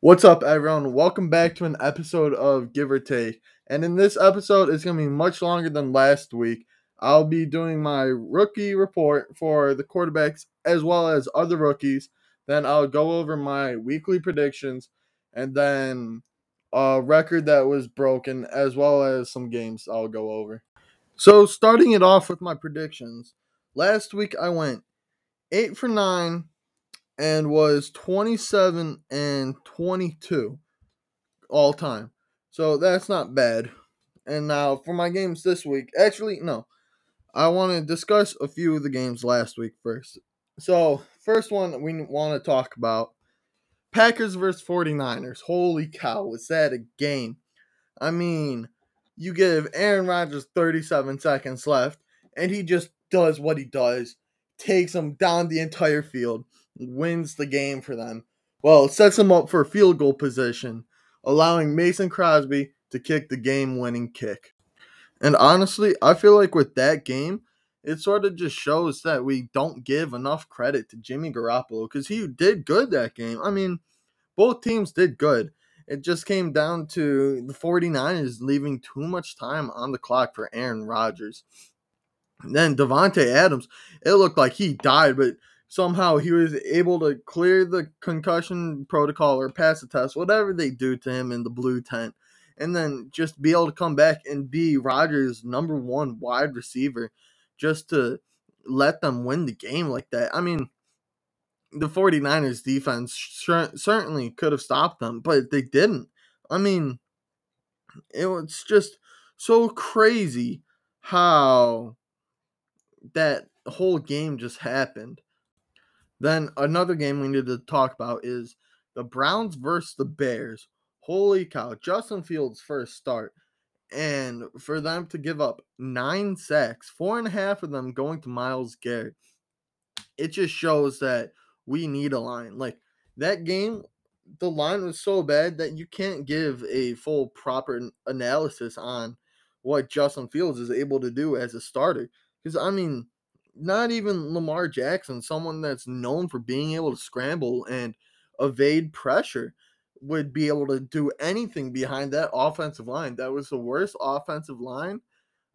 What's up, everyone? Welcome back to an episode of Give or Take. And in this episode, it's going to be much longer than last week. I'll be doing my rookie report for the quarterbacks as well as other rookies. Then I'll go over my weekly predictions and then a record that was broken as well as some games I'll go over. So, starting it off with my predictions. Last week I went 8 for 9 and was 27 and 22 all time. So that's not bad. And now for my games this week, actually, no. I want to discuss a few of the games last week first. So, first one we want to talk about Packers versus 49ers. Holy cow, was that a game? I mean, you give Aaron Rodgers 37 seconds left, and he just does what he does, takes them down the entire field wins the game for them. Well, it sets them up for field goal position, allowing Mason Crosby to kick the game winning kick. And honestly, I feel like with that game, it sort of just shows that we don't give enough credit to Jimmy Garoppolo because he did good that game. I mean, both teams did good. It just came down to the 49ers leaving too much time on the clock for Aaron Rodgers. And then Davante Adams, it looked like he died, but somehow he was able to clear the concussion protocol or pass the test, whatever they do to him in the blue tent, and then just be able to come back and be Rodgers' number one wide receiver just to let them win the game like that. I mean, the 49ers defense certainly could have stopped them, but they didn't. I mean, it was just so crazy how that whole game just happened. Then another game we need to talk about is the Browns versus the Bears. Holy cow, Justin Fields' first start. And for them to give up nine sacks, four and a half of them going to Myles Garrett, it just shows that we need a line. Like that game, the line was so bad that you can't give a full proper analysis on what Justin Fields is able to do as a starter. Because I mean, not even Lamar Jackson, someone that's known for being able to scramble and evade pressure, would be able to do anything behind that offensive line. That was the worst offensive line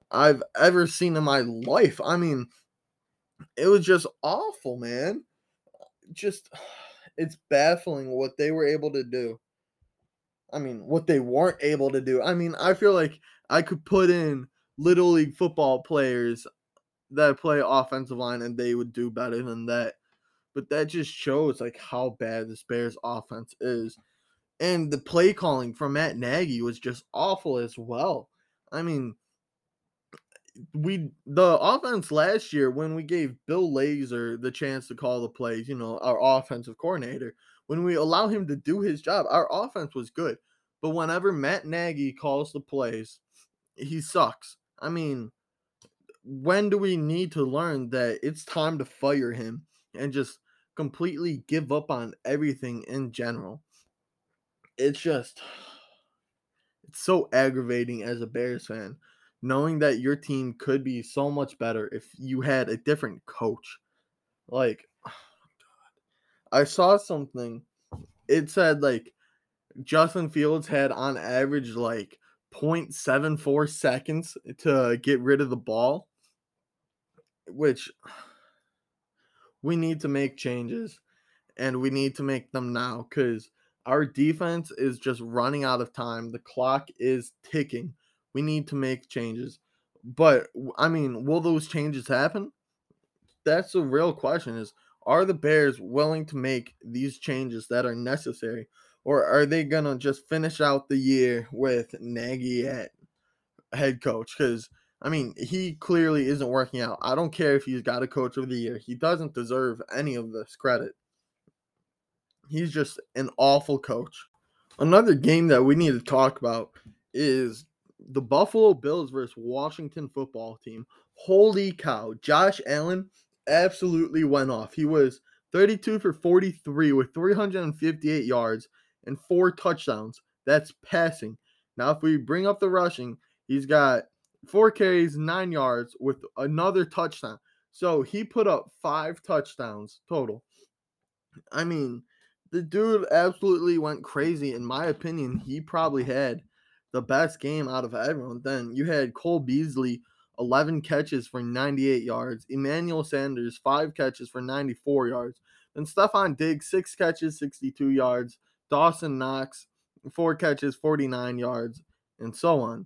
I've ever seen in my life. I mean, it was just awful, man. Just it's baffling what they were able to do. I mean, what they weren't able to do. I mean, I feel like I could put in little league football players that play offensive line and they would do better than that. But that just shows like how bad this Bears offense is. And the play calling from Matt Nagy was just awful as well. I mean, we the offense last year when we gave Bill Lazor the chance to call the plays, you know, our offensive coordinator, when we allow him to do his job, our offense was good. But whenever Matt Nagy calls the plays, he sucks. I mean, when do we need to learn that it's time to fire him and just completely give up on everything in general? It's just it's so aggravating as a Bears fan knowing that your team could be so much better if you had a different coach. Like I saw something it said like Justin Fields had on average like 0.74 seconds to get rid of the ball which we need to make changes and we need to make them now because our defense is just running out of time. The clock is ticking. We need to make changes. But I mean, will those changes happen? That's the real question is are the Bears willing to make these changes that are necessary? Or are they gonna just finish out the year with Nagy at head coach? Because I mean, he clearly isn't working out. I don't care if he's got a coach of the year. He doesn't deserve any of this credit. He's just an awful coach. Another game that we need to talk about is the Buffalo Bills versus Washington football team. Holy cow. Josh Allen absolutely went off. He was 32 for 43 with 358 yards and four touchdowns. That's passing. Now, if we bring up the rushing, he's got four carries, nine yards with another touchdown. So he put up five touchdowns total. I mean, the dude absolutely went crazy. In my opinion, he probably had the best game out of everyone. Then you had Cole Beasley, 11 catches for 98 yards. Emmanuel Sanders, 5 catches for 94 yards. Then Stefon Diggs, 6 catches, 62 yards. Dawson Knox, 4 catches, 49 yards, and so on.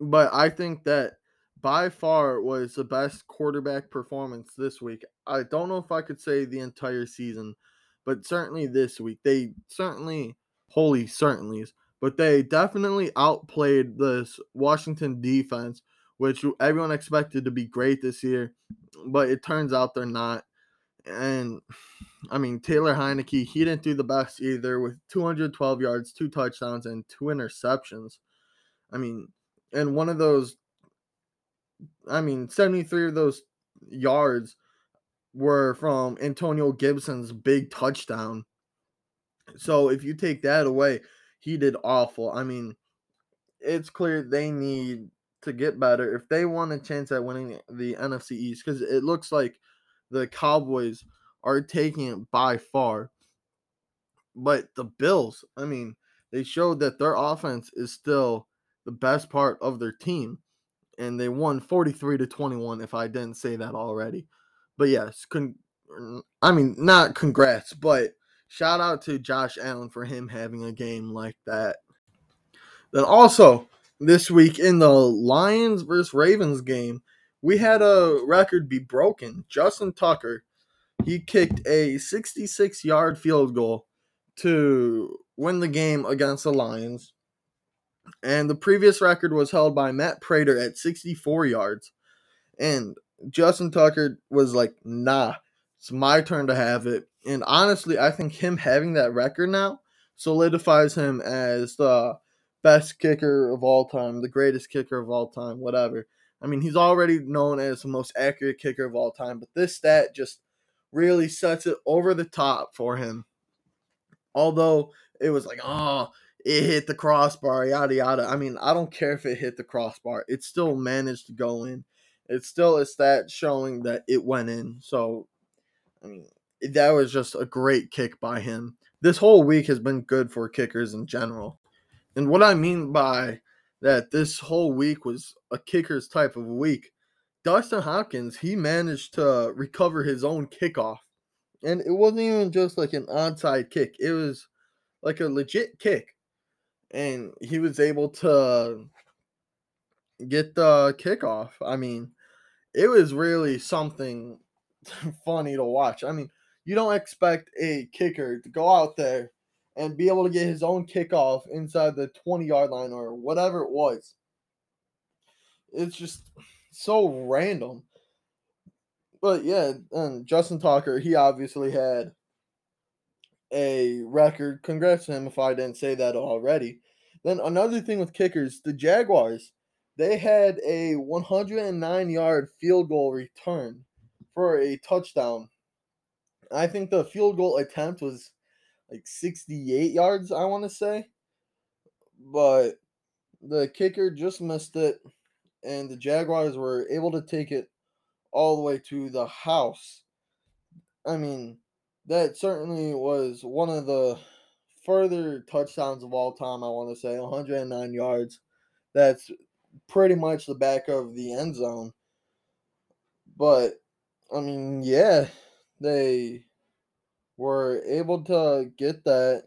But I think that by far was the best quarterback performance this week. I don't know if I could say the entire season, but certainly this week. They certainly, holy certainlys, but they definitely outplayed this Washington defense, which everyone expected to be great this year, but it turns out they're not. And I mean, Taylor Heinicke, he didn't do the best either with 212 yards, two touchdowns, and two interceptions. I mean, and one of those, I mean, 73 of those yards were from Antonio Gibson's big touchdown. So if you take that away, he did awful. I mean, it's clear they need to get better if they want a chance at winning the NFC East because it looks like the Cowboys are taking it by far. But the Bills, I mean, they showed that their offense is still the best part of their team. And they won 43 to 21, if I didn't say that already. But yes, con- er, I mean, not congrats, but shout out to Josh Allen for him having a game like that. Then also, this week in the Lions versus Ravens game, we had a record be broken. Justin Tucker, he kicked a 66 yard field goal to win the game against the Lions. And the previous record was held by Matt Prater at 64 yards. And Justin Tucker was like, nah, it's my turn to have it. And honestly, I think him having that record now solidifies him as the best kicker of all time, the greatest kicker of all time, whatever. I mean, he's already known as the most accurate kicker of all time, but this stat just really sets it over the top for him. Although it was like, oh, it hit the crossbar, yada yada. I mean, I don't care if it hit the crossbar, it still managed to go in. It's still a that showing that it went in. So, I mean, that was just a great kick by him. This whole week has been good for kickers in general. And what I mean by that this whole week was a kicker's type of week. Dustin Hopkins, he managed to recover his own kickoff. And it wasn't even just like an onside kick, it was like a legit kick. And he was able to get the kickoff. I mean, it was really something funny to watch. I mean, you don't expect a kicker to go out there and be able to get his own kickoff inside the 20 yard line or whatever it was. It's just so random. But yeah, and Justin Tucker, he obviously had a record. Congrats to him if I didn't say that already. Then another thing with kickers, the Jaguars, they had a 109 yard field goal return for a touchdown. I think the field goal attempt was like 68 yards, I want to say. But the kicker just missed it, and the Jaguars were able to take it all the way to the house. I mean, that certainly was one of the further touchdowns of all time, I want to say 109 yards. That's pretty much the back of the end zone. But, I mean, yeah, they were able to get that.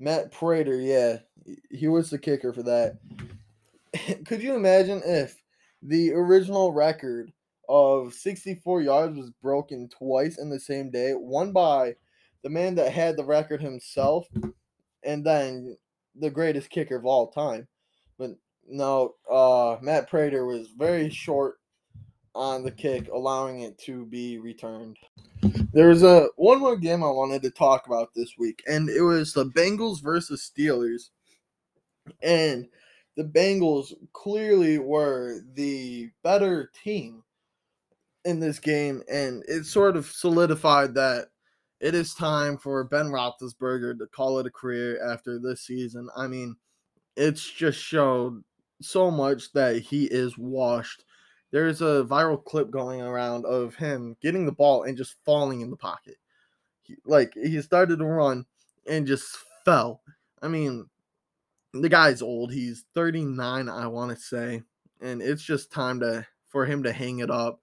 Matt Prater, yeah, he was the kicker for that. Could you imagine if the original record of 64 yards was broken twice in the same day, one by the man that had the record himself, and then the greatest kicker of all time. But no, uh, Matt Prater was very short on the kick, allowing it to be returned. There was a one more game I wanted to talk about this week, and it was the Bengals versus Steelers. And the Bengals clearly were the better team in this game, and it sort of solidified that it is time for Ben Roethlisberger to call it a career after this season. I mean, it's just showed so much that he is washed there's a viral clip going around of him getting the ball and just falling in the pocket. he, like he started to run and just fell. I mean, the guy's old. He's 39, I want to say, and it's just time to for him to hang it up.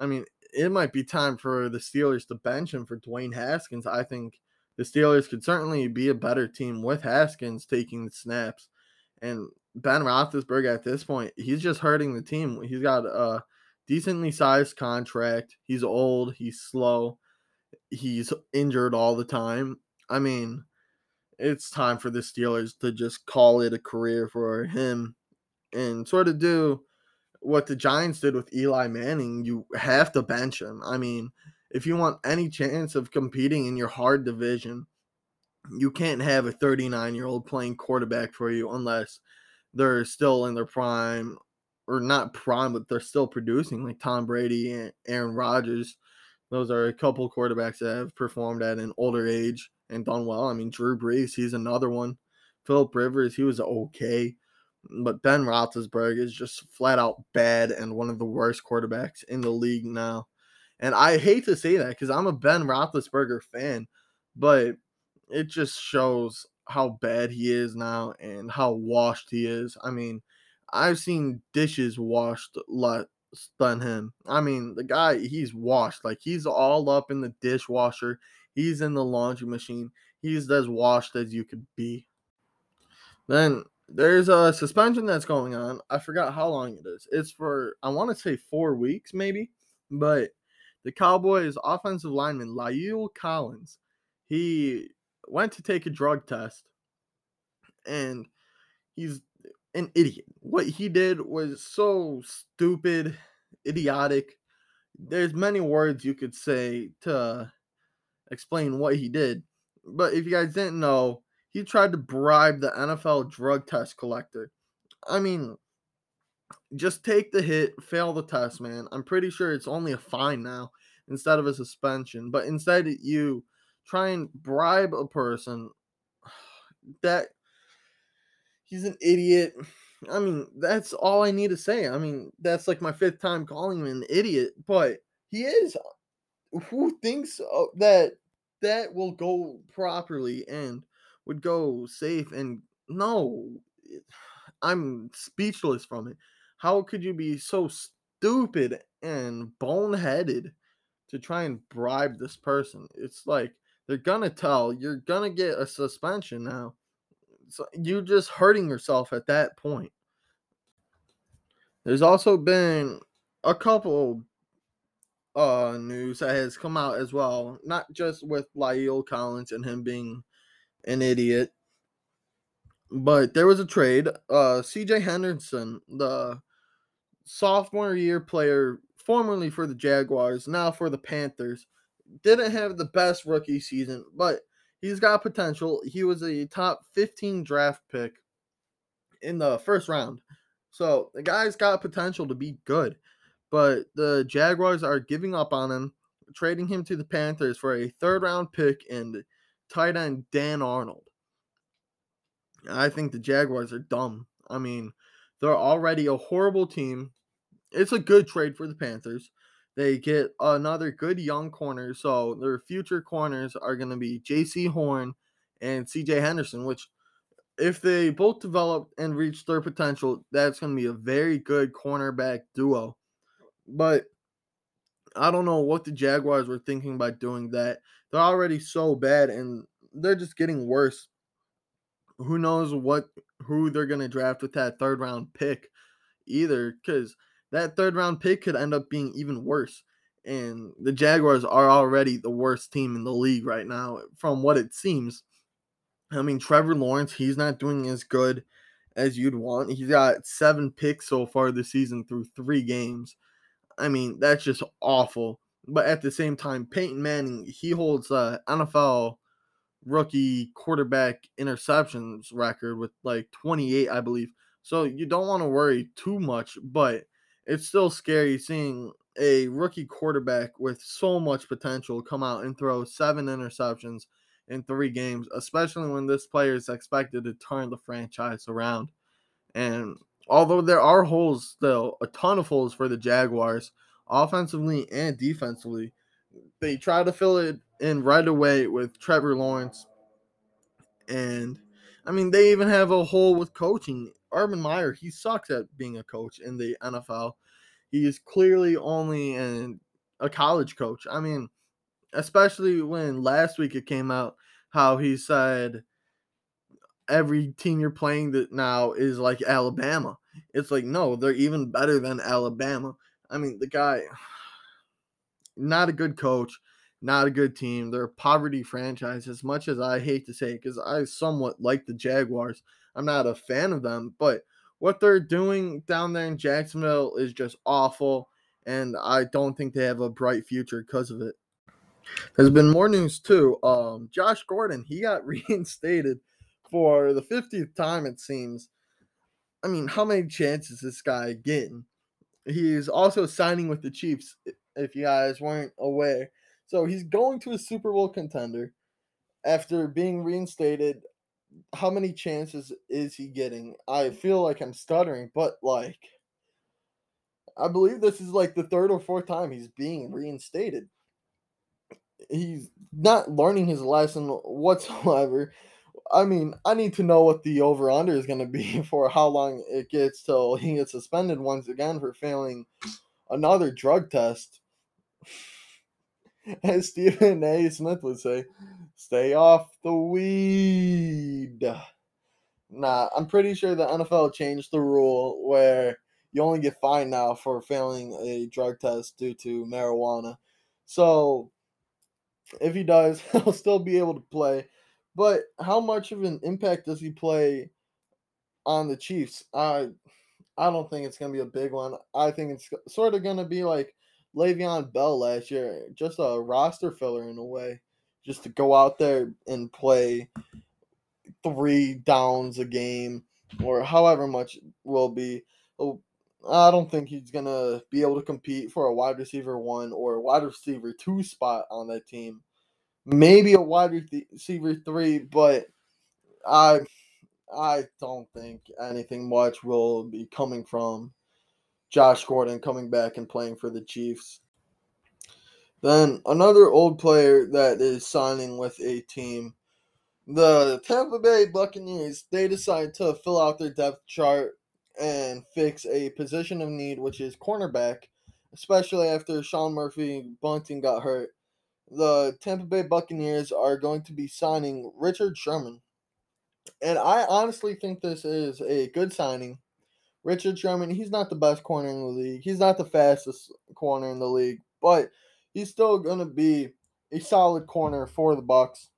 I mean, it might be time for the Steelers to bench him for Dwayne Haskins. I think the Steelers could certainly be a better team with Haskins taking the snaps. And Ben Roethlisberger at this point, he's just hurting the team. He's got a decently sized contract. He's old. He's slow. He's injured all the time. I mean, it's time for the Steelers to just call it a career for him and sort of do what the Giants did with Eli Manning. You have to bench him. I mean, if you want any chance of competing in your hard division, you can't have a 39 year old playing quarterback for you unless they're still in their prime or not prime, but they're still producing like Tom Brady and Aaron Rodgers. Those are a couple quarterbacks that have performed at an older age and done well. I mean, Drew Brees, he's another one. Philip Rivers, he was okay. But Ben Roethlisberger is just flat out bad and one of the worst quarterbacks in the league now. And I hate to say that because I'm a Ben Roethlisberger fan, but it just shows how bad he is now and how washed he is. I mean, I've seen dishes washed less than him. I mean, the guy, he's washed. Like, he's all up in the dishwasher, he's in the laundry machine. He's as washed as you could be. Then there's a suspension that's going on. I forgot how long it is. It's for, I want to say four weeks, maybe. But the Cowboys offensive lineman, La'el Collins, he went to take a drug test and he's an idiot. What he did was so stupid, idiotic. There's many words you could say to explain what he did. But if you guys didn't know, he tried to bribe the NFL drug test collector. I mean, just take the hit, fail the test, man. I'm pretty sure it's only a fine now instead of a suspension. But instead, you try and bribe a person that he's an idiot. I mean, that's all I need to say. I mean, that's like my fifth time calling him an idiot, but he is. Who thinks uh, that that will go properly and would go safe? And no, I'm speechless from it. How could you be so stupid and boneheaded to try and bribe this person? It's like they're gonna tell you're gonna get a suspension now so you're just hurting yourself at that point. There's also been a couple uh news that has come out as well, not just with La'el Collins and him being an idiot, but there was a trade. Uh CJ Henderson, the sophomore year player formerly for the Jaguars, now for the Panthers, didn't have the best rookie season, but he's got potential. He was a top 15 draft pick in the first round. So the guy's got potential to be good. But the Jaguars are giving up on him, trading him to the Panthers for a third round pick and tight end Dan Arnold. I think the Jaguars are dumb. I mean, they're already a horrible team. It's a good trade for the Panthers. They get another good young corner. So their future corners are going to be Jaycee Horn and CJ Henderson, which, if they both develop and reach their potential, that's going to be a very good cornerback duo. But I don't know what the Jaguars were thinking by doing that. They're already so bad and they're just getting worse. Who knows what who they're going to draft with that third round pick either cuz that third round pick could end up being even worse. And the Jaguars are already the worst team in the league right now, from what it seems. I mean, Trevor Lawrence, he's not doing as good as you'd want. He's got seven picks so far this season through three games. I mean, that's just awful. But at the same time, Peyton Manning, he holds the NFL rookie quarterback interceptions record with like 28, I believe. So you don't want to worry too much, but it's still scary seeing a rookie quarterback with so much potential come out and throw seven interceptions in three games, especially when this player is expected to turn the franchise around. And although there are holes still, a ton of holes for the Jaguars, offensively and defensively, they try to fill it in right away with Trevor Lawrence. And I mean, they even have a hole with coaching. Urban Meyer, he sucks at being a coach in the NFL. He is clearly only an, a college coach. I mean, especially when last week it came out how he said every team you're playing that now is like Alabama. It's like no, they're even better than Alabama. I mean, the guy not a good coach, not a good team. They're a poverty franchise as much as I hate to say cuz I somewhat like the Jaguars. I'm not a fan of them, but what they're doing down there in Jacksonville is just awful and I don't think they have a bright future because of it. There's been more news too. Um, Josh Gordon, he got reinstated for the 50th time, it seems. I mean, how many chances this guy getting? He's also signing with the Chiefs, if you guys weren't aware. So he's going to a Super Bowl contender after being reinstated. How many chances is he getting? I feel like I'm stuttering, but like, I believe this is like the third or fourth time he's being reinstated. He's not learning his lesson whatsoever. I mean, I need to know what the over under is going to be for how long it gets till he gets suspended once again for failing another drug test. As Stephen A. Smith would say, stay off the weed. Nah, I'm pretty sure the NFL changed the rule where you only get fined now for failing a drug test due to marijuana. So if he does, he'll still be able to play. But how much of an impact does he play on the Chiefs? I I don't think it's gonna be a big one. I think it's sort of gonna be like Le'Veon Bell last year, just a roster filler in a way, just to go out there and play three downs a game or however much will be. Oh, I don't think he's gonna be able to compete for a wide receiver one or wide receiver two spot on that team maybe a wide receiver three, but I I don't think anything much will be coming from Josh Gordon coming back and playing for the Chiefs. Then another old player that is signing with a team, the Tampa Bay Buccaneers, they decide to fill out their depth chart and fix a position of need, which is cornerback, especially after Sean Murphy Bunting got hurt the Tampa Bay Buccaneers are going to be signing Richard Sherman. And I honestly think this is a good signing. Richard Sherman, he's not the best corner in the league. He's not the fastest corner in the league, but he's still going to be a solid corner for the Bucs.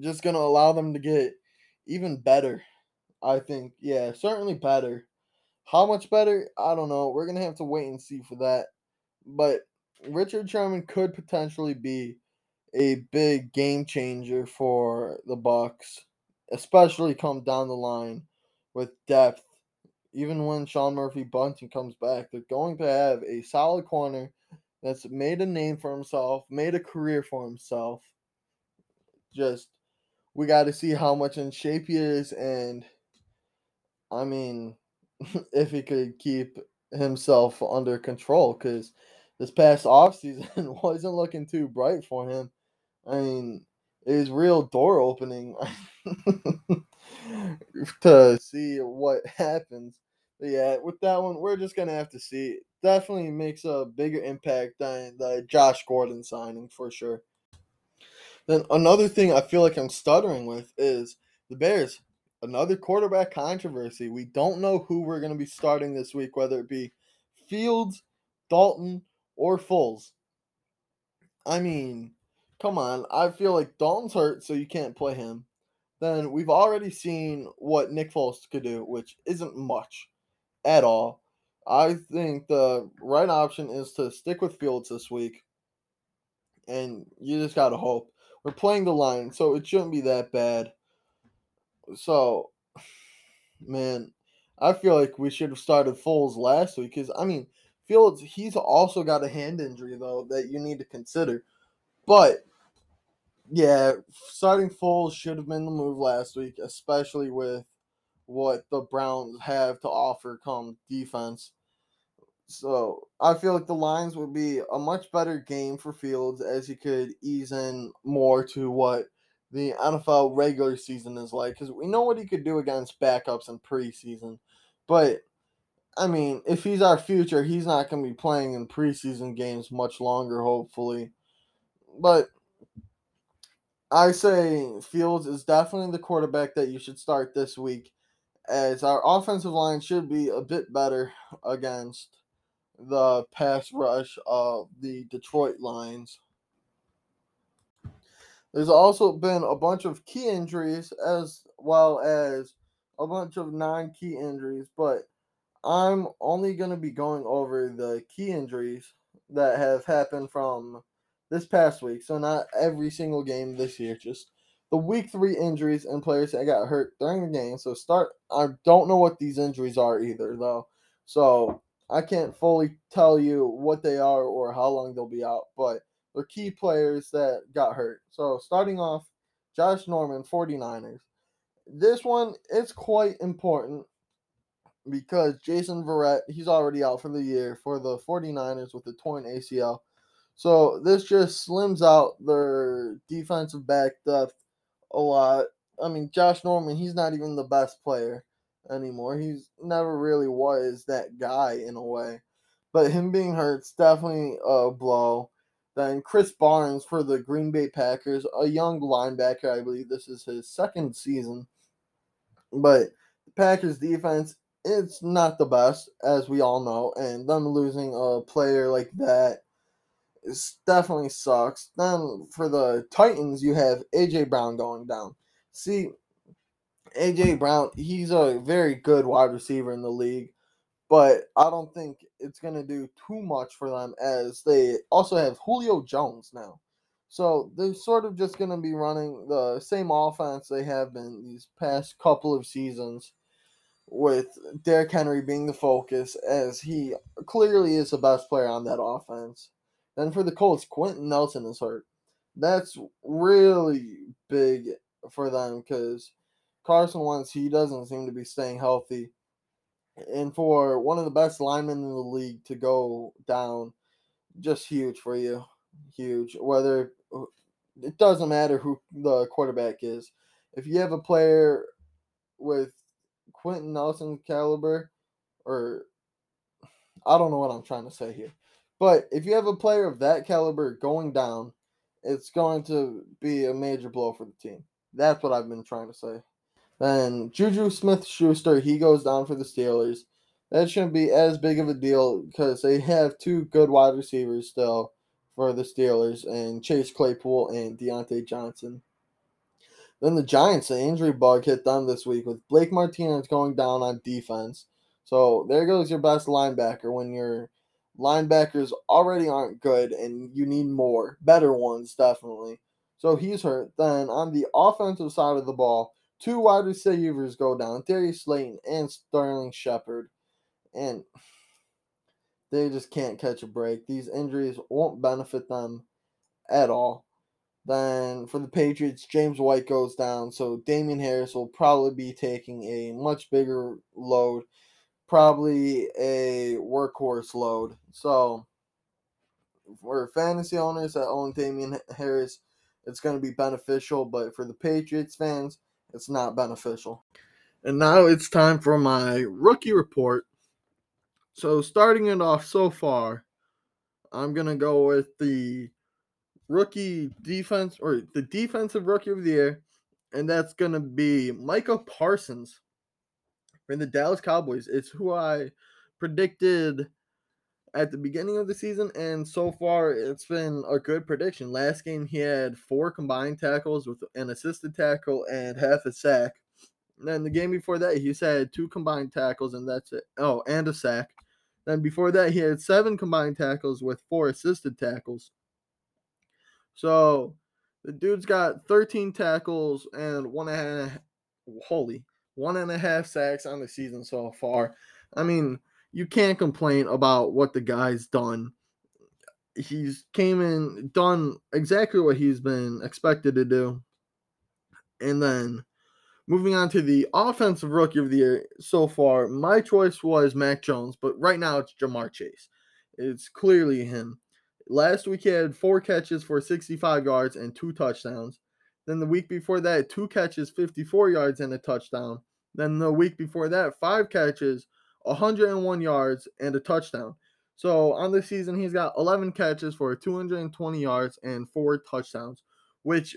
Just going to allow them to get even better. I think, yeah, certainly better. How much better? I don't know. We're going to have to wait and see for that. But Richard Sherman could potentially be a big game changer for the Bucs, especially come down the line with depth. Even when Sean Murphy Bunting comes back, they're going to have a solid corner that's made a name for himself, made a career for himself. Just we got to see how much in shape he is, and I mean, if he could keep himself under control, because this past offseason wasn't looking too bright for him. I mean, it was real door opening to see what happens. But yeah, with that one, we're just gonna have to see. definitely makes a bigger impact than the Josh Gordon signing for sure. Then another thing I feel like I'm stuttering with is the Bears. Another quarterback controversy. We don't know who we're gonna be starting this week, whether it be Fields, Dalton, or Foles. I mean, come on. I feel like Dalton's hurt, so you can't play him. Then we've already seen what Nick Foles could do, which isn't much at all. I think the right option is to stick with Fields this week. And you just got to hope. We're playing the line, so it shouldn't be that bad. So, man, I feel like we should have started Foles last week because, I mean, Fields, he's also got a hand injury though that you need to consider. But yeah, starting Foles should have been the move last week, especially with what the Browns have to offer come defense. So I feel like the Lions would be a much better game for Fields as he could ease in more to what the NFL regular season is like because we know what he could do against backups in preseason. But I mean, if he's our future, he's not going to be playing in preseason games much longer, hopefully. But I say Fields is definitely the quarterback that you should start this week, as our offensive line should be a bit better against the pass rush of the Detroit Lions. There's also been a bunch of key injuries as well as a bunch of non key injuries, but I'm only going to be going over the key injuries that have happened from this past week. So, not every single game this year, just the week three injuries and players that got hurt during the game. So, start, I don't know what these injuries are either, though. So, I can't fully tell you what they are or how long they'll be out, but they're key players that got hurt. So starting off, Josh Norman, 49ers. This one is quite important because Jason Verrett, he's already out for the year for the 49ers with a torn ACL. So this just slims out their defensive back depth a lot. I mean, Josh Norman, he's not even the best player anymore. He's never really was that guy in a way. But him being hurt's definitely a blow. Then Krys Barnes for the Green Bay Packers, a young linebacker. I believe this is his second season. But the Packers defense, it's not the best, as we all know. And them losing a player like that definitely sucks. Then for the Titans, you have AJ Brown going down. See, AJ Brown, he's a very good wide receiver in the league, but I don't think it's going to do too much for them as they also have Julio Jones now. So they're sort of just going to be running the same offense they have been these past couple of seasons, with Derrick Henry being the focus, as he clearly is the best player on that offense. Then for the Colts, Quenton Nelson is hurt. That's really big for them because Carson Wentz, he doesn't seem to be staying healthy. And for one of the best linemen in the league to go down, just huge for you. Huge. Whether it doesn't matter who the quarterback is. If you have a player with Quenton Nelson caliber, or I don't know what I'm trying to say here. But if you have a player of that caliber going down, it's going to be a major blow for the team. That's what I've been trying to say. Then Juju Smith Schuster, he goes down for the Steelers. That shouldn't be as big of a deal because they have two good wide receivers still for the Steelers and Chase Claypool and Diontae Johnson. Then the Giants, the injury bug hit them this week with Blake Martinez going down on defense. So there goes your best linebacker when your linebackers already aren't good and you need more, better ones, definitely. So he's hurt. Then on the offensive side of the ball, Two wide receivers go down, Darius Slayton and Sterling Shepard. And they just can't catch a break. These injuries won't benefit them at all. Then for the Patriots, James White goes down, so Damien Harris will probably be taking a much bigger load, probably a workhorse load. So for fantasy owners that own Damien Harris, it's going to be beneficial, but for the Patriots fans, it's not beneficial. And now it's time for my rookie report. So, starting it off so far, I'm going to go with the rookie defense or the defensive rookie of the year, and that's to be Micah Parsons from the Dallas Cowboys. It's who I predicted at the beginning of the season, and so far it's been a good prediction. Last game he had four combined tackles with an assisted tackle and half a sack. And then the game before that he's had two combined tackles and that's it. Oh, and a sack. Then before that he had seven combined tackles with four assisted tackles. So the dude's got 13 tackles and one and a half, holy, one and a half sacks on the season so far. I mean, you can't complain about what the guy's done. He's came in, done exactly what he's been expected to do. And then Moving on to the offensive rookie of the year so far, my choice was Mac Jones, but right now it's Ja'Marr Chase. It's clearly him. Last week he had four catches for 65 yards and two touchdowns. Then the week before that, two catches, 54 yards and a touchdown. Then the week before that, five catches, 101 yards and a touchdown. So on the season, he's got 11 catches for 220 yards and four touchdowns, which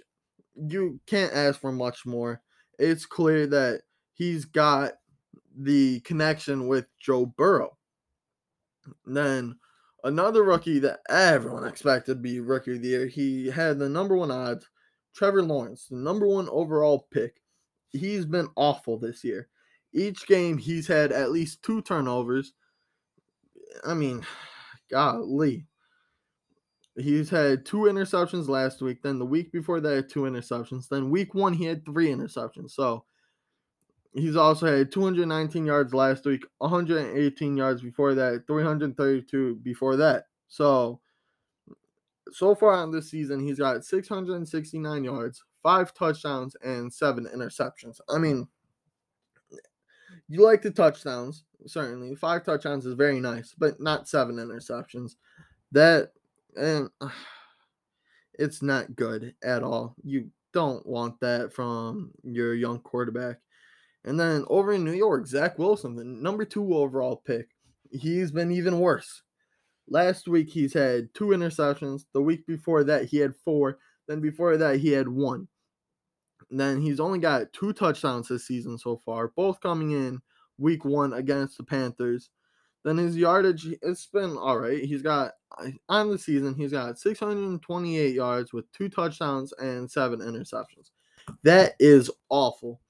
you can't ask for much more. It's clear that he's got the connection with Joe Burrow. Then another rookie that everyone expected to be rookie of the year. He had the number one odds. Trevor Lawrence, the number one overall pick. He's been awful this year. Each game he's had at least two turnovers. I mean, golly. He's had two interceptions last week. Then the week before that, two interceptions. Then week one, he had three interceptions. So He's also had 219 yards last week, 118 yards before that, 332 before that. So, so far on this season, he's got 669 yards, five touchdowns, and seven interceptions. I mean, you like the touchdowns, certainly. Five touchdowns is very nice, but not seven interceptions. That, and it's not good at all. You don't want that from your young quarterback. And then over in New York, Zach Wilson, the number two overall pick, he's been even worse. Last week he's had two interceptions. The week before that he had four. Then before that he had one. Then he's only got two touchdowns this season so far, both coming in week one against the Panthers. Then his yardage, it's been all right. He's got on the season, he's got 628 yards with two touchdowns and seven interceptions. That is awful.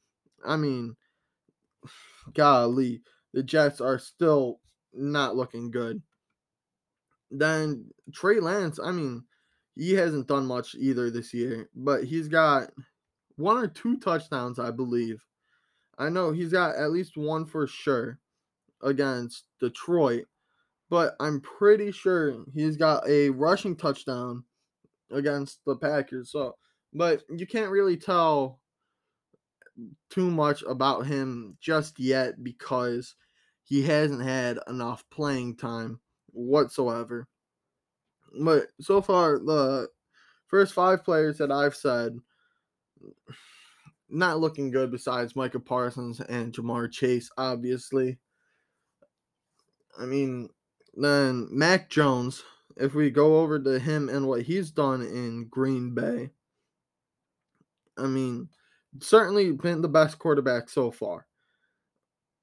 I mean, golly, the Jets are still not looking good. Then Trey Lance, I mean, he hasn't done much either this year, but he's got one or two touchdowns, I believe. I know he's got at least one for sure against Detroit, but I'm pretty sure he's got a rushing touchdown against the Packers. So, but you can't really tell too much about him just yet because he hasn't had enough playing time whatsoever. But so far, the first five players that I've said not looking good besides Micah Parsons and Ja'Marr Chase, obviously. I mean, then Mac Jones, if we go over to him and what he's done in Green Bay, I mean, certainly been the best quarterback so far.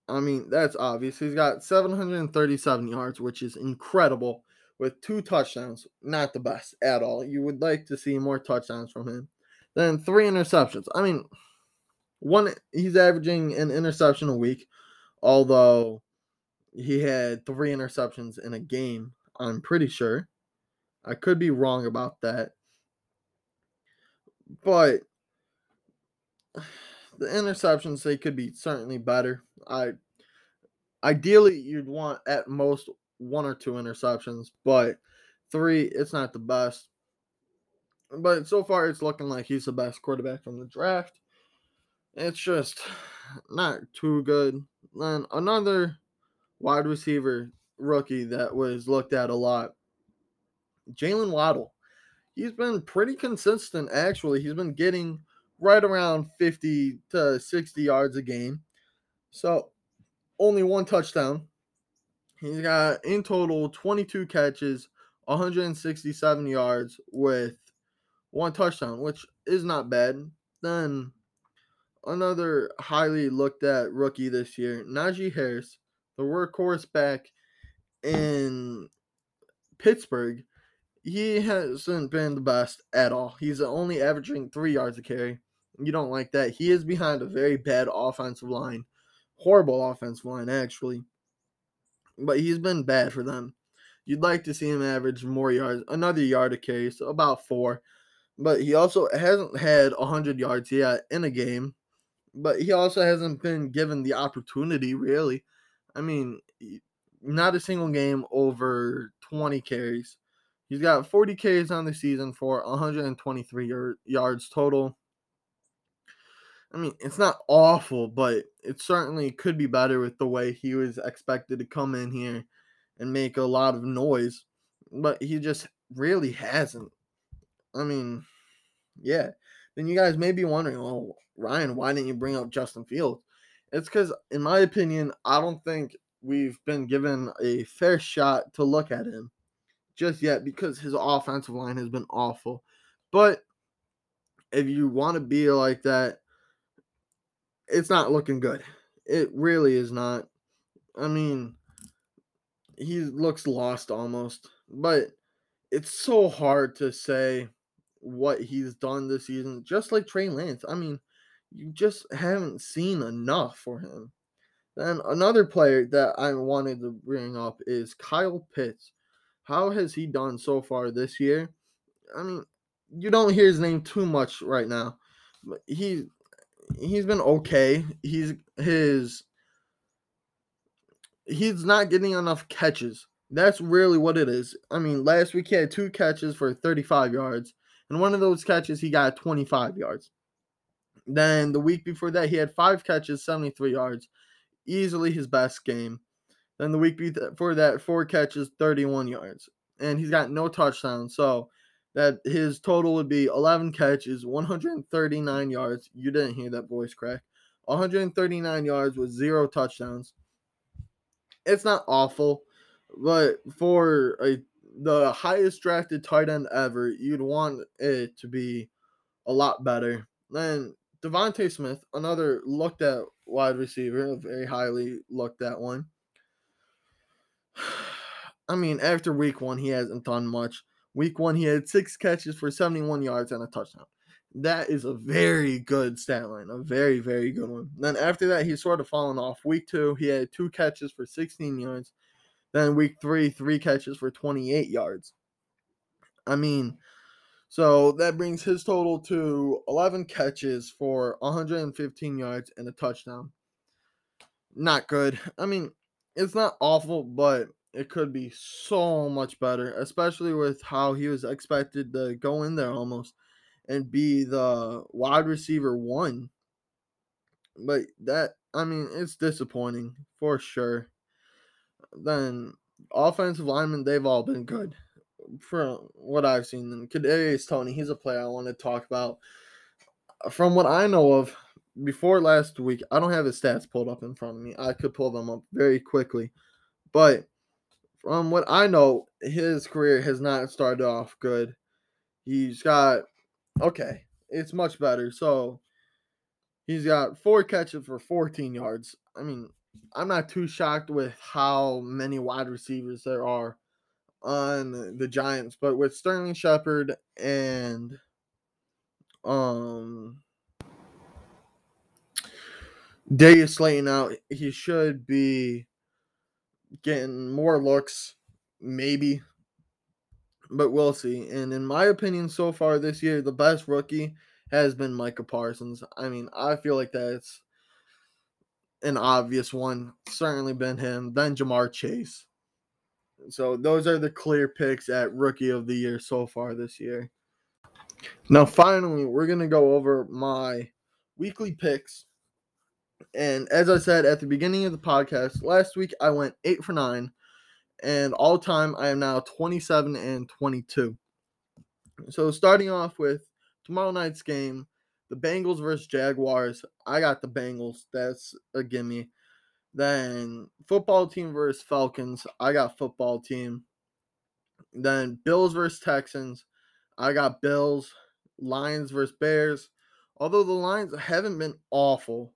I mean, that's obvious. He's got 737 yards, which is incredible, with two touchdowns. Not the best at all. You would like to see more touchdowns from him. Then three interceptions. I mean, one he's averaging an interception a week, although he had three interceptions in a game. I'm pretty sure. I could be wrong about that. But the interceptions they could be certainly better. I ideally you'd want at most one or two interceptions, but three it's not the best. But so far it's looking like he's the best quarterback from the draft. It's just not too good. Then another wide receiver rookie that was looked at a lot. Jaylen Waddle. He's been pretty consistent actually. He's been getting right around 50 to 60 yards a game. So only one touchdown. He's got in total 22 catches, 167 yards with one touchdown, which is not bad. Then another highly looked at rookie this year, Najee Harris, the workhorse back in Pittsburgh. He hasn't been the best at all. He's only averaging three yards a carry. You don't like that. He is behind a very bad offensive line. Horrible offensive line, actually. But he's been bad for them. You'd like to see him average more yards, another yard a carry, so about four. But he also hasn't had 100 yards yet in a game. But he also hasn't been given the opportunity, really. I mean, not a single game over 20 carries. He's got 40 carries on the season for 123 yards total. I mean, it's not awful, but it certainly could be better with the way he was expected to come in here and make a lot of noise, but he just really hasn't. I mean, yeah. Then you guys may be wondering, well, Ryan, why didn't you bring up Justin Fields? It's because, in my opinion, I don't think we've been given a fair shot to look at him just yet because his offensive line has been awful. But if you want to be like that, it's not looking good. It really is not. I mean, he looks lost almost, but it's so hard to say what he's done this season, just like Trey Lance. I mean, you just haven't seen enough for him. Then another player that I wanted to bring up is Kyle Pitts. How has he done so far this year? I mean, you don't hear his name too much right now, but he he's been okay. He's his he's not getting enough catches. That's really what it is. I mean, last week he had two catches for 35 yards, and one of those catches he got 25 yards. Then the week before that, he had five catches, 73 yards, easily his best game. Then the week before that, four catches, 31 yards, and he's got no touchdowns. So that his total would be 11 catches, 139 yards. You didn't hear that voice crack. 139 yards with zero touchdowns. It's not awful, but for a the highest drafted tight end ever, you'd want it to be a lot better. Then DeVonta Smith, another looked at wide receiver, a very highly looked at one. I mean, after week one, he hasn't done much. Week one, he had six catches for 71 yards and a touchdown. That is a very good stat line, a very, very good one. Then after that, he's sort of fallen off. Week two, he had two catches for 16 yards. Then week three, three catches for 28 yards. I mean, so that brings his total to 11 catches for 115 yards and a touchdown. Not good. I mean, it's not awful, but it could be so much better, especially with how he was expected to go in there almost and be the wide receiver one. But that, I mean, it's disappointing for sure. Then offensive linemen, they've all been good from what I've seen. And Kadarius Toney, he's a player I want to talk about. Uh, from what I know of, before last week, I don't have his stats pulled up in front of me. I could pull them up very quickly, but from what I know, his career has not started off good. He's got okay, it's much better. So he's got four catches for 14 yards. I mean, I'm not too shocked with how many wide receivers there are on the Giants, but with Sterling Shepard and um Darius Slayton out, he should be getting more looks, maybe. But we'll see. And in my opinion, so far this year, the best rookie has been Micah Parsons. I mean, I feel like that's an obvious one. Certainly been him. Then Ja'Marr Chase. So those are the clear picks at rookie of the year so far this year. Now, finally, we're going to go over my weekly picks and as I said at the beginning of the podcast, last week I went eight for nine, and all time I am now 27 and 22. So starting off with tomorrow night's game, the Bengals versus Jaguars. I got the Bengals. That's a gimme. Then football team versus Falcons. I got football team. Then Bills versus Texans. I got Bills. Lions versus Bears. Although the Lions haven't been awful,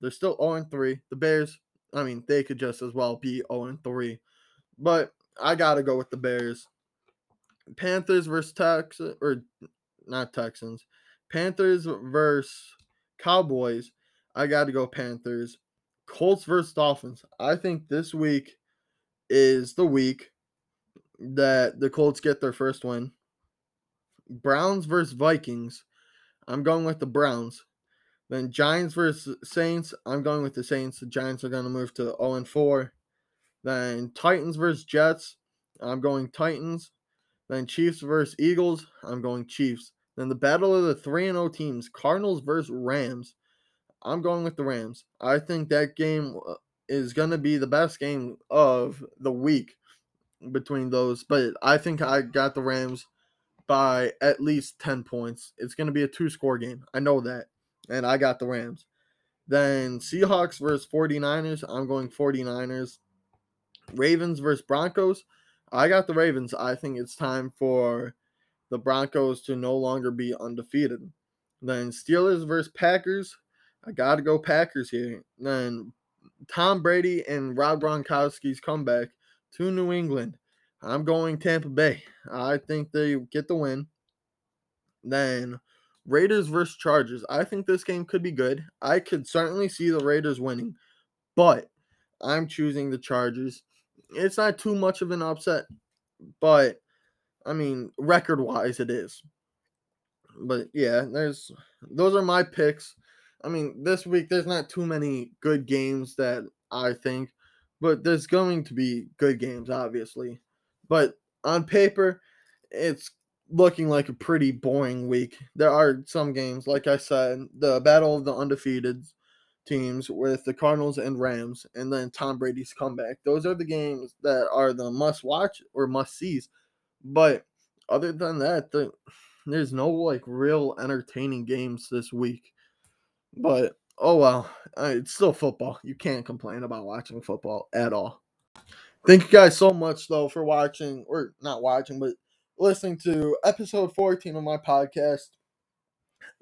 they're still 0 3. The Bears, I mean, they could just as well be 0 3. But I got to go with the Bears. Panthers versus Texans, or not Texans. Panthers versus Cowboys. I got to go Panthers. Colts versus Dolphins. I think this week is the week that the Colts get their first win. Browns versus Vikings. I'm going with the Browns. Then Giants versus Saints. I'm going with the Saints. The Giants are going to move to 0 and 4. Then Titans versus Jets. I'm going Titans. Then Chiefs versus Eagles. I'm going Chiefs. Then the battle of the 3 and 0 teams. Cardinals versus Rams. I'm going with the Rams. I think that game uh, is going to be the best game of the week between those, but I think I got the Rams by at least 10 points. It's going to be a two score game. I know that. And I got the Rams. Then Seahawks versus 49ers. I'm going 49ers. Ravens versus Broncos. I got the Ravens. I think it's time for the Broncos to no longer be undefeated. Then Steelers versus Packers. I got to go Packers here. Then Tom Brady and Rob Gronkowski's comeback to New England. I'm going Tampa Bay. I think they get the win. Then Raiders versus Chargers. I think this game could be good. I could certainly see the Raiders winning, but I'm choosing the Chargers. It's not too much of an upset, but I mean, record wise, it is. But yeah, there's those are my picks. I mean, this week there's not too many good games that I think, but there's going to be good games, obviously. But on paper, it's looking like a pretty boring week. There are some games, like I said, the battle of the undefeated teams with the Cardinals and Rams, and then Tom Brady's comeback. Those are the games that are the must watch or must sees. But other than that, the, there's no like real entertaining games this week. But oh well, uh, it's still football. You can't complain about watching football at all. Thank you guys so much though for watching or not watching, but listening to episode 14 of my podcast.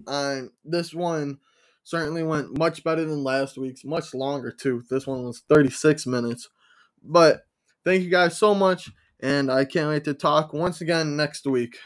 And this one certainly went much better than last week's, much longer too. This one was 36 minutes. But thank you guys so much, and I can't wait to talk once again next week.